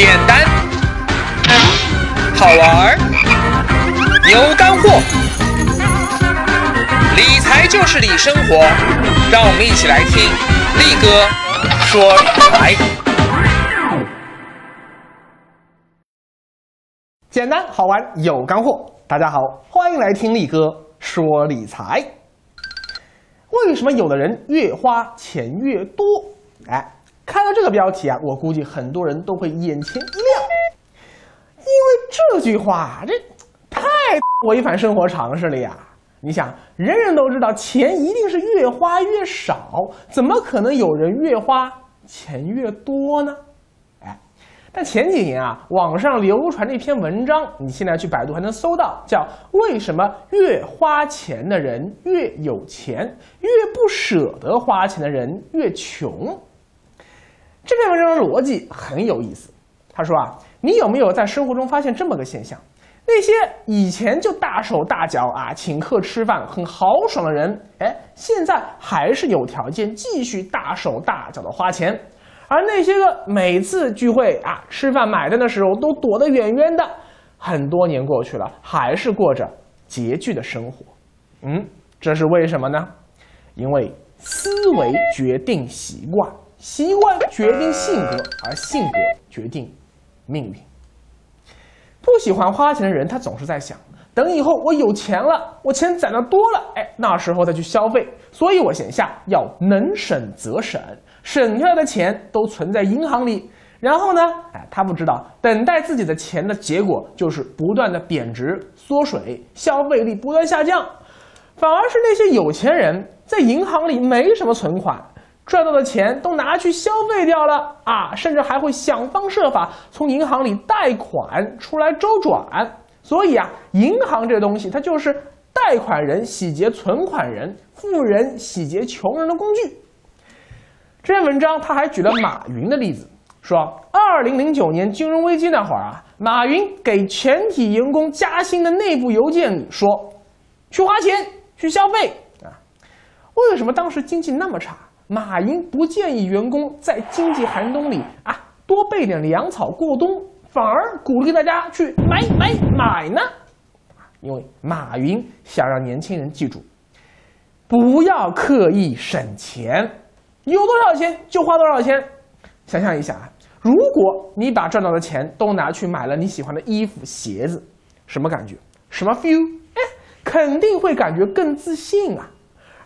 简单，好玩儿，有干货。理财就是理生活，让我们一起来听力哥说理财。简单好玩有干货，大家好，欢迎来听力哥说理财。为什么有的人越花钱越多？哎，看到这个标题啊，我估计很多人都会眼前一亮，因为这句话这太违反生活常识了呀！你想，人人都知道钱一定是越花越少，怎么可能有人越花钱越多呢？哎，但前几年啊，网上流传这篇文章，你现在去百度还能搜到，叫“为什么越花钱的人越有钱，越不舍得花钱的人越穷”。这篇文章的逻辑很有意思。他说啊，你有没有在生活中发现这么个现象？那些以前就大手大脚啊，请客吃饭很豪爽的人，哎，现在还是有条件继续大手大脚的花钱；而那些个每次聚会啊吃饭买单的时候都躲得远远的，很多年过去了，还是过着拮据的生活。嗯，这是为什么呢？因为思维决定习惯。习惯决定性格，而性格决定命运。不喜欢花钱的人，他总是在想：等以后我有钱了，我钱攒的多了，哎，那时候再去消费。所以我眼下要能省则省，省下来的钱都存在银行里。然后呢，哎，他不知道，等待自己的钱的结果就是不断的贬值、缩水，消费力不断下降。反而是那些有钱人在银行里没什么存款。赚到的钱都拿去消费掉了啊，甚至还会想方设法从银行里贷款出来周转。所以啊，银行这东西它就是贷款人洗劫存款人、富人洗劫穷人的工具。这篇文章他还举了马云的例子，说二零零九年金融危机那会儿啊，马云给全体员工加薪的内部邮件里说：“去花钱，去消费啊。”为什么当时经济那么差？马云不建议员工在经济寒冬里啊多备点粮草过冬，反而鼓励大家去买买买呢。因为马云想让年轻人记住，不要刻意省钱，有多少钱就花多少钱。想象一下啊，如果你把赚到的钱都拿去买了你喜欢的衣服鞋子，什么感觉？什么 feel？哎，肯定会感觉更自信啊，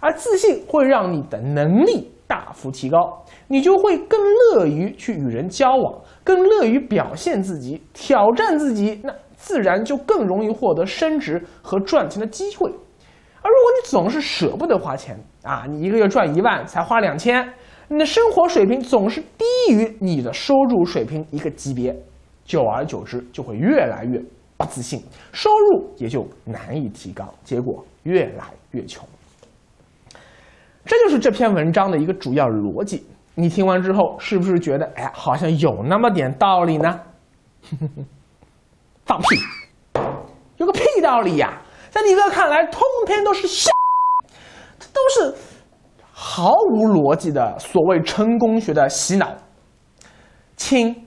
而自信会让你的能力。大幅提高，你就会更乐于去与人交往，更乐于表现自己、挑战自己，那自然就更容易获得升职和赚钱的机会。而如果你总是舍不得花钱啊，你一个月赚一万才花两千，你的生活水平总是低于你的收入水平一个级别，久而久之就会越来越不自信，收入也就难以提高，结果越来越穷。这就是这篇文章的一个主要逻辑。你听完之后，是不是觉得，哎，好像有那么点道理呢？放屁！有个屁道理呀！在你哥看来，通篇都是笑，这都是毫无逻辑的所谓成功学的洗脑。亲。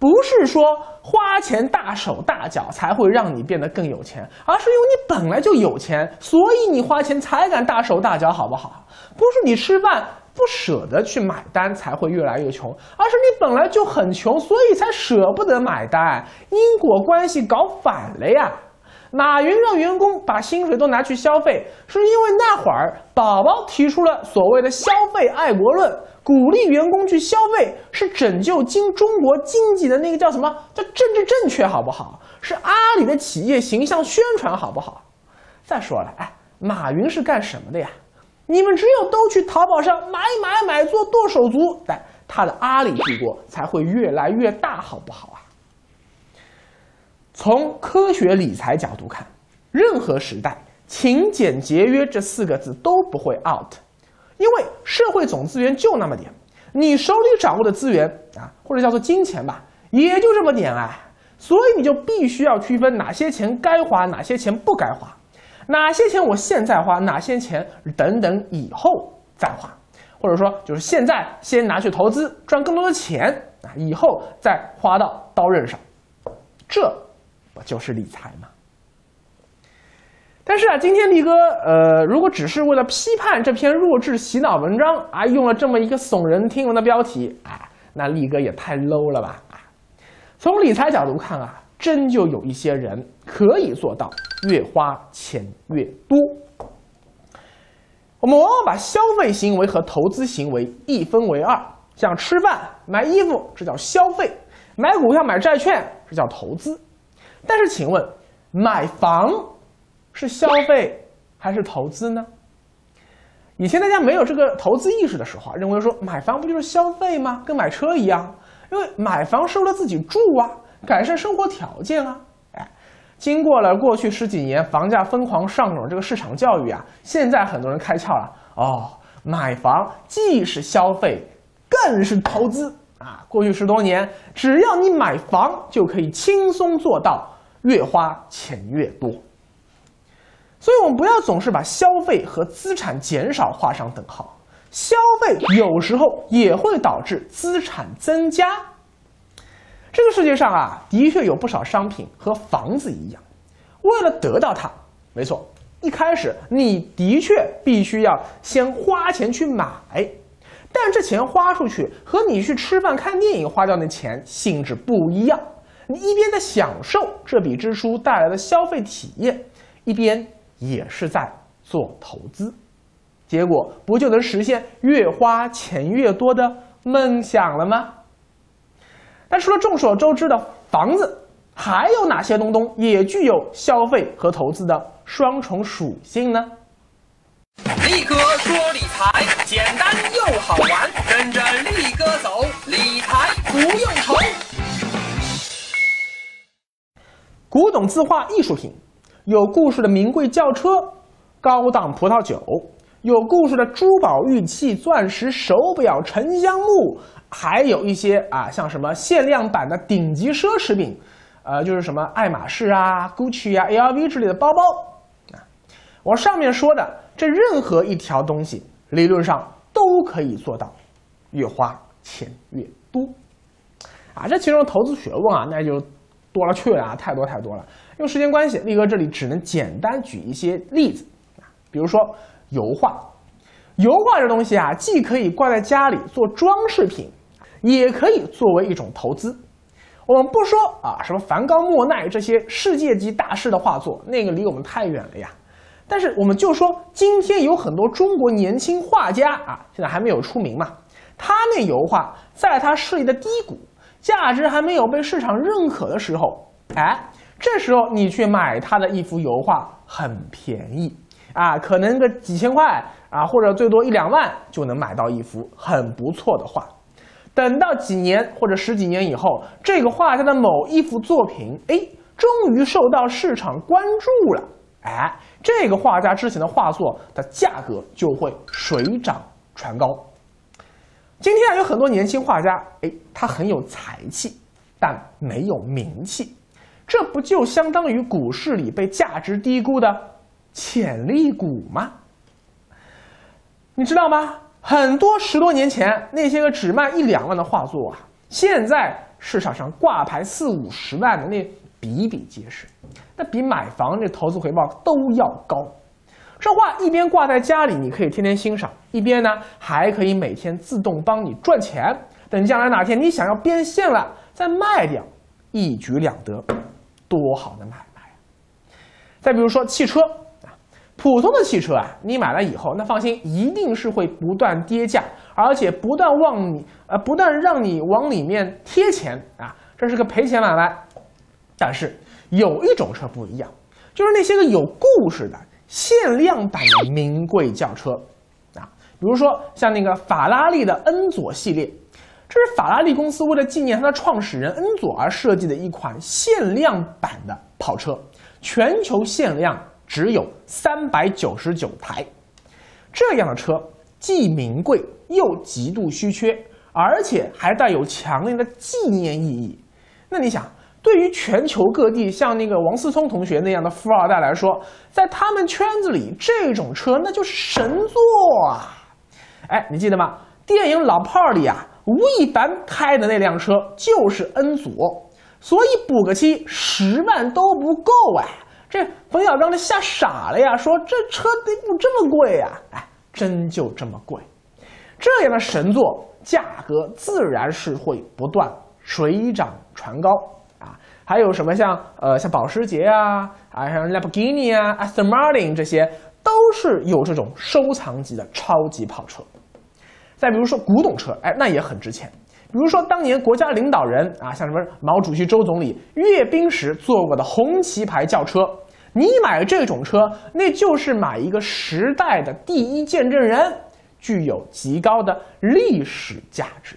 不是说花钱大手大脚才会让你变得更有钱，而是因为你本来就有钱，所以你花钱才敢大手大脚，好不好？不是你吃饭不舍得去买单才会越来越穷，而是你本来就很穷，所以才舍不得买单，因果关系搞反了呀。马云让员工把薪水都拿去消费，是因为那会儿宝宝提出了所谓的消费爱国论，鼓励员工去消费是拯救经中国经济的那个叫什么叫政治正确，好不好？是阿里的企业形象宣传，好不好？再说了，哎，马云是干什么的呀？你们只有都去淘宝上买买买，做剁手族，哎，他的阿里帝国才会越来越大，好不好啊？从科学理财角度看，任何时代“勤俭节约”这四个字都不会 out，因为社会总资源就那么点，你手里掌握的资源啊，或者叫做金钱吧，也就这么点啊，所以你就必须要区分哪些钱该花，哪些钱不该花，哪些钱我现在花，哪些钱等等以后再花，或者说就是现在先拿去投资赚更多的钱，啊，以后再花到刀刃上，这就是理财吗？但是啊，今天力哥，呃，如果只是为了批判这篇弱智洗脑文章啊，用了这么一个耸人听闻的标题，啊，那力哥也太 low 了吧？从理财角度看啊，真就有一些人可以做到越花钱越多。我们往往把消费行为和投资行为一分为二，像吃饭、买衣服，这叫消费；买股票、买债券，这叫投资。但是，请问，买房？是消费还是投资呢？以前大家没有这个投资意识的时候啊，认为说买房不就是消费吗？跟买车一样，因为买房是为了自己住啊，改善生活条件啊。哎，经过了过去十几年房价疯狂上涨这个市场教育啊，现在很多人开窍了哦，买房既是消费，更是投资啊。过去十多年，只要你买房，就可以轻松做到越花钱越多。所以，我们不要总是把消费和资产减少画上等号。消费有时候也会导致资产增加。这个世界上啊，的确有不少商品和房子一样，为了得到它，没错，一开始你的确必须要先花钱去买，但这钱花出去和你去吃饭看电影花掉那钱性质不一样。你一边在享受这笔支出带来的消费体验，一边。也是在做投资，结果不就能实现越花钱越多的梦想了吗？但除了众所周知的房子，还有哪些东东也具有消费和投资的双重属性呢？力哥说理财简单又好玩，跟着力哥走，理财不用愁。古董字画艺术品。有故事的名贵轿车、高档葡萄酒，有故事的珠宝玉器、钻石手表、沉香木，还有一些啊，像什么限量版的顶级奢侈品，呃，就是什么爱马仕啊、GUCCI 啊、LV 之类的包包啊。我上面说的这任何一条东西，理论上都可以做到越花钱越多啊。这其中投资学问啊，那就多了去了啊，太多太多了。因为时间关系，力哥这里只能简单举一些例子啊，比如说油画。油画这东西啊，既可以挂在家里做装饰品，也可以作为一种投资。我们不说啊，什么梵高、莫奈这些世界级大师的画作，那个离我们太远了呀。但是我们就说，今天有很多中国年轻画家啊，现在还没有出名嘛，他那油画在他事业的低谷，价值还没有被市场认可的时候，哎。这时候你去买他的一幅油画很便宜啊，可能个几千块啊，或者最多一两万就能买到一幅很不错的画。等到几年或者十几年以后，这个画家的某一幅作品，哎，终于受到市场关注了，哎，这个画家之前的画作的价格就会水涨船高。今天啊，有很多年轻画家，哎，他很有才气，但没有名气。这不就相当于股市里被价值低估的潜力股吗？你知道吗？很多十多年前那些个只卖一两万的画作啊，现在市场上挂牌四五十万的那比比皆是，那比买房这投资回报都要高。这画一边挂在家里，你可以天天欣赏；一边呢，还可以每天自动帮你赚钱。等将来哪天你想要变现了，再卖掉，一举两得。多好的买卖！再比如说汽车啊，普通的汽车啊，你买了以后，那放心，一定是会不断跌价，而且不断往你呃，不断让你往里面贴钱啊，这是个赔钱买卖。但是有一种车不一样，就是那些个有故事的限量版的名贵轿车啊，比如说像那个法拉利的恩佐系列。这是法拉利公司为了纪念它的创始人恩佐而设计的一款限量版的跑车，全球限量只有三百九十九台。这样的车既名贵又极度稀缺，而且还带有强烈的纪念意义。那你想，对于全球各地像那个王思聪同学那样的富二代来说，在他们圈子里，这种车那就是神作啊！哎，你记得吗？电影《老炮儿》里啊。吴亦凡开的那辆车就是 N 左，所以补个漆十万都不够啊！这冯小刚都吓傻了呀，说这车得补这么贵呀？哎，真就这么贵。这样的神作，价格自然是会不断水涨船高啊！还有什么像呃像保时捷啊啊像 Lamborghini 啊 Aston Martin 这些，都是有这种收藏级的超级跑车。再比如说古董车，哎，那也很值钱。比如说当年国家领导人啊，像什么毛主席、周总理阅兵时坐过的红旗牌轿车，你买这种车，那就是买一个时代的第一见证人，具有极高的历史价值。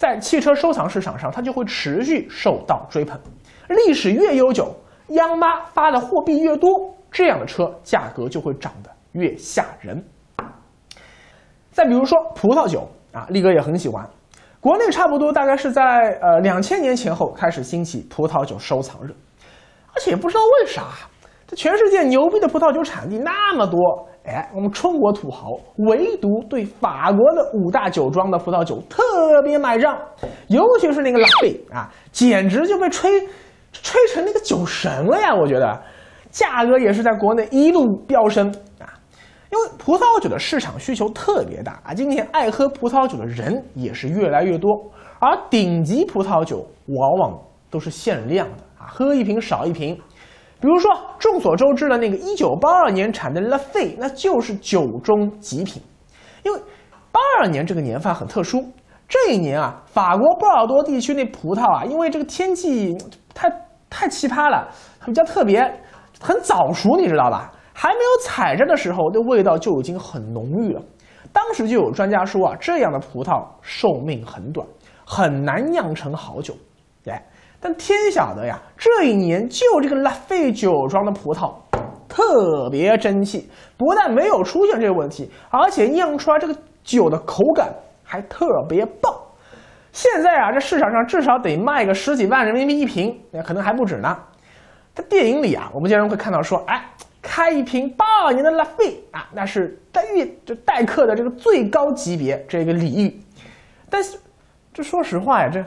在汽车收藏市场上，它就会持续受到追捧。历史越悠久，央妈发的货币越多，这样的车价格就会涨得越吓人。再比如说葡萄酒啊，力哥也很喜欢。国内差不多大概是在呃两千年前后开始兴起葡萄酒收藏热，而且也不知道为啥，这全世界牛逼的葡萄酒产地那么多，哎，我们中国土豪唯独对法国的五大酒庄的葡萄酒特别买账，尤其是那个拉菲啊，简直就被吹吹成那个酒神了呀！我觉得，价格也是在国内一路飙升啊。因为葡萄酒的市场需求特别大啊，今年爱喝葡萄酒的人也是越来越多，而顶级葡萄酒往往都是限量的啊，喝一瓶少一瓶。比如说众所周知的那个一九八二年产的拉菲，那就是酒中极品。因为八二年这个年份很特殊，这一年啊，法国波尔多地区那葡萄啊，因为这个天气太太奇葩了，比较特别，很早熟，你知道吧？还没有采摘的时候，那味道就已经很浓郁了。当时就有专家说啊，这样的葡萄寿命很短，很难酿成好酒。但天晓得呀，这一年就这个拉菲酒庄的葡萄特别争气，不但没有出现这个问题，而且酿出来这个酒的口感还特别棒。现在啊，这市场上至少得卖个十几万人民币一瓶，那可能还不止呢。在电影里啊，我们经常会看到说，哎。开一瓶八二年的拉菲啊，那是待遇就待客的这个最高级别这个礼遇。但是，这说实话呀，这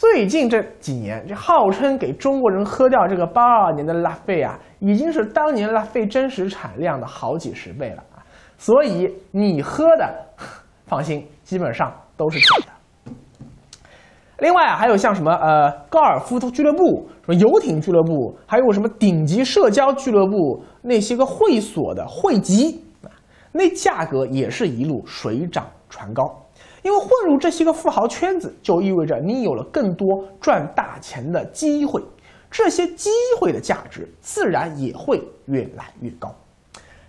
最近这几年，这号称给中国人喝掉这个八二年的拉菲啊，已经是当年拉菲真实产量的好几十倍了啊。所以你喝的，放心，基本上都是假的。另外啊，还有像什么呃高尔夫俱乐部、什么游艇俱乐部，还有什么顶级社交俱乐部那些个会所的会籍，那价格也是一路水涨船高。因为混入这些个富豪圈子，就意味着你有了更多赚大钱的机会，这些机会的价值自然也会越来越高。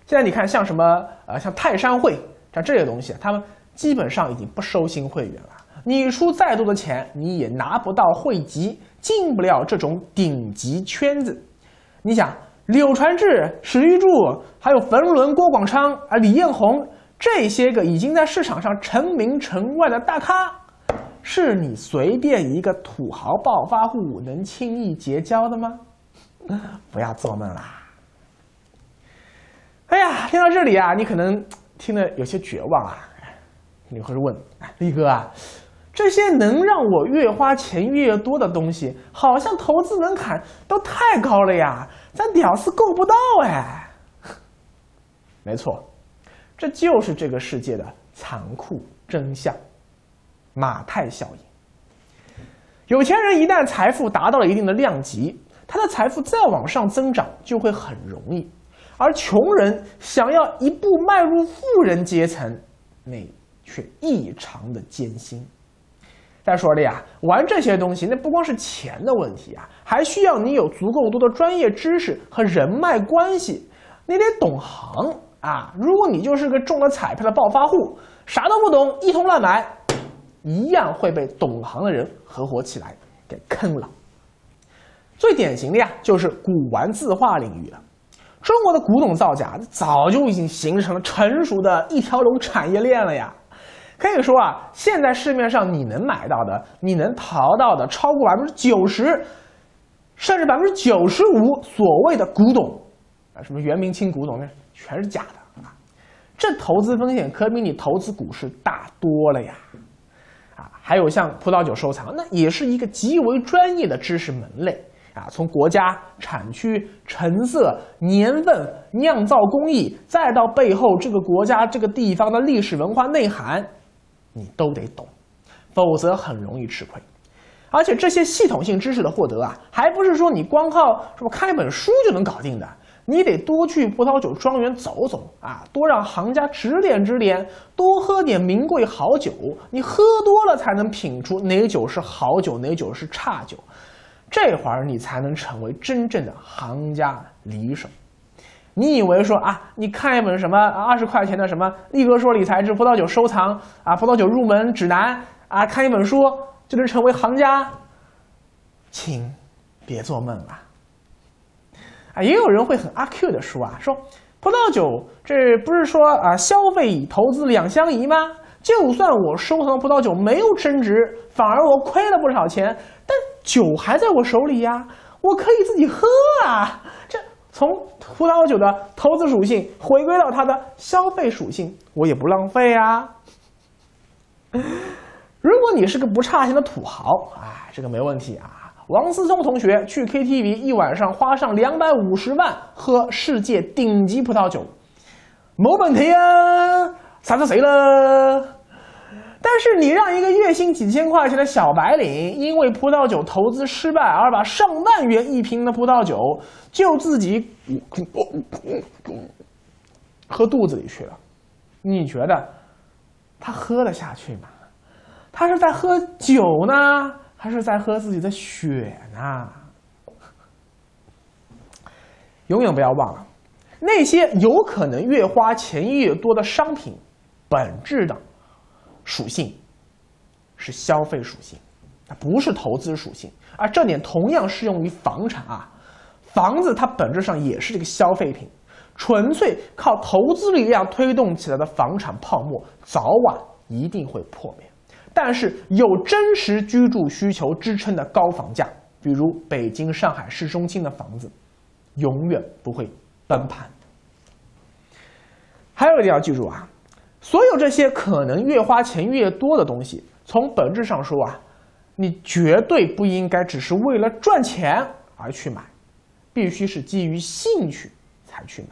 现在你看，像什么呃像泰山会像这些东西，他们基本上已经不收新会员了。你出再多的钱，你也拿不到会籍，进不了这种顶级圈子。你想，柳传志、史玉柱，还有冯仑、郭广昌啊、李彦宏这些个已经在市场上成名成万的大咖，是你随便一个土豪暴发户能轻易结交的吗？不要做梦啦！哎呀，听到这里啊，你可能听得有些绝望啊，你会问：力哥啊？这些能让我越花钱越多的东西，好像投资门槛都太高了呀，咱屌丝够不到哎。没错，这就是这个世界的残酷真相——马太效应。有钱人一旦财富达到了一定的量级，他的财富再往上增长就会很容易，而穷人想要一步迈入富人阶层，那却异常的艰辛。再说了呀，玩这些东西那不光是钱的问题啊，还需要你有足够多的专业知识和人脉关系，你得懂行啊。如果你就是个中了彩票的暴发户，啥都不懂，一通乱买，一样会被懂行的人合伙起来给坑了。最典型的呀，就是古玩字画领域了。中国的古董造假早就已经形成了成熟的一条龙产业链了呀。可以说啊，现在市面上你能买到的、你能淘到的，超过百分之九十，甚至百分之九十五所谓的古董，啊，什么元明清古董，那全是假的啊！这投资风险可比你投资股市大多了呀！啊，还。有像葡萄酒收藏，那也是一个极为专业的知识门类啊。从国家、产区、成色、年份、酿造工艺，再到背后这个国家、这个地方的历史文化内涵，你都得懂，否则很容易吃亏。而且这些系统性知识的获得啊，还不是说你光靠什么看一本书就能搞定的。你得多去葡萄酒庄园走走啊，多让行家指点指点，多喝点名贵好酒。你喝多了才能品出哪酒是好酒，哪酒是差酒。这会儿你才能成为真正的行家里手。你以为说啊，你看一本什么二十块钱的什么力哥说理财之葡萄酒收藏啊，葡萄酒入门指南啊，看一本书就能成为行家？请别做梦了。啊，也有人会很阿 Q 的说啊，说葡萄酒这不是说啊消费投资两相宜吗？就算我收藏葡萄酒没有升值，反而我亏了不少钱，但酒还在我手里呀，我可以自己喝啊。这从葡萄酒的投资属性回归到它的消费属性，我也不浪费啊。如果你是个不差钱的土豪，哎，这个没问题啊。王思聪同学去 KTV 一晚上花上两百五十万喝世界顶级葡萄酒，没问题啊，啥子谁了？但是你让一个月薪几千块钱的小白领，因为葡萄酒投资失败而把上万元一瓶的葡萄酒就自己喝肚子里去了，你觉得他喝得下去吗？他是在喝酒呢？他是在喝自己的血呢。永远不要忘了，那些有可能越花钱越多的商品，本质的属性是消费属性，它不是投资属性。而这点同样适用于房产啊，房子它本质上也是这个消费品，纯粹靠投资力量推动起来的房产泡沫，早晚一定会破灭。但是有真实居住需求支撑的高房价，比如北京、上海市中心的房子，永远不会崩盘。还有一点要记住啊，所有这些可能越花钱越多的东西，从本质上说啊，你绝对不应该只是为了赚钱而去买，必须是基于兴趣才去买。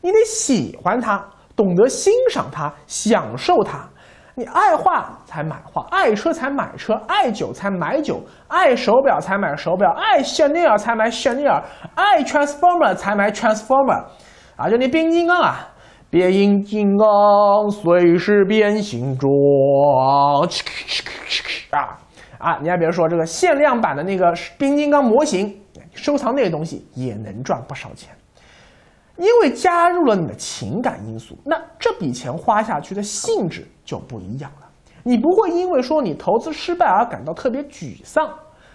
你得喜欢它，懂得欣赏它，享受它。你爱画才买画，爱车才买车，爱酒才买酒，爱手表才买手表，爱香奈儿才买香奈儿，爱 Transformer 才买 Transformer，啊，就那变形金刚啊，变形金刚随时变形装，啊啊，你还别说这个限量版的那个变形金刚模型，收藏那些东西也能赚不少钱。因为加入了你的情感因素，那这笔钱花下去的性质就不一样了。你不会因为说你投资失败而感到特别沮丧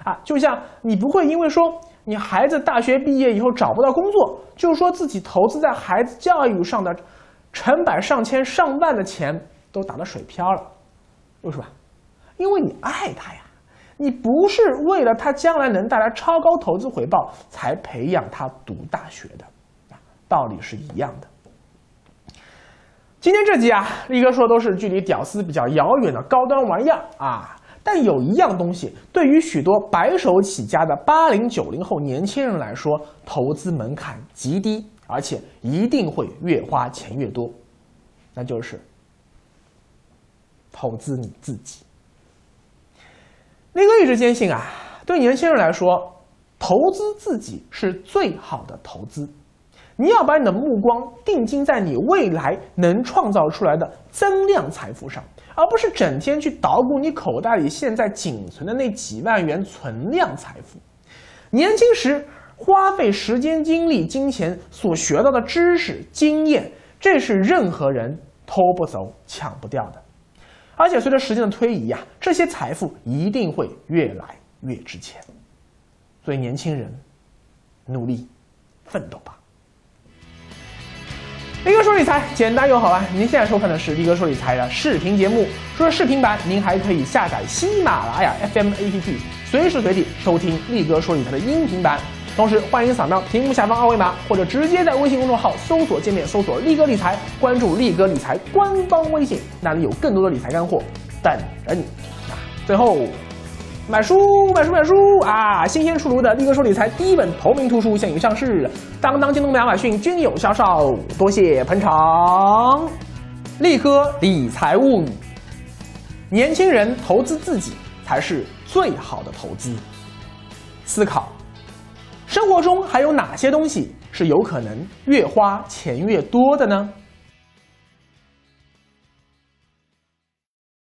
啊，就像你不会因为说你孩子大学毕业以后找不到工作，就说自己投资在孩子教育上的成百上千上万的钱都打了水漂了，为什么？因为你爱他呀，你不是为了他将来能带来超高投资回报才培养他读大学的。道理是一样的。今天这集啊，力哥说都是距离屌丝比较遥远的高端玩意儿啊。但有一样东西，对于许多白手起家的八零九零后年轻人来说，投资门槛极低，而且一定会越花钱越多，那就是投资你自己。力哥一直坚信啊，对年轻人来说，投资自己是最好的投资。你要把你的目光定睛在你未来能创造出来的增量财富上，而不是整天去捣鼓你口袋里现在仅存的那几万元存量财富。年轻时花费时间、精力、金钱所学到的知识、经验，这是任何人偷不走、抢不掉的。而且随着时间的推移呀，这些财富一定会越来越值钱。所以，年轻人，努力奋斗吧。力哥说理财简单又好玩。您现在收看的是力哥说理财的视频节目。除了视频版，您还可以下载喜马拉雅 FM APP，随时随地收听力哥说理财的音频版。同时，欢迎扫描屏幕下方二维码，或者直接在微信公众号搜索界面搜索“力哥理财”，关注力哥理财官方微信，那里有更多的理财干货等着你。最后，买书买书买书啊！新鲜出炉的立哥说理财第一本同名图书现已上市，当当、京东、亚马逊均有销售，多谢捧场。立哥理财物语，年轻人投资自己才是最好的投资。思考，生活中还有哪些东西是有可能越花钱越多的呢？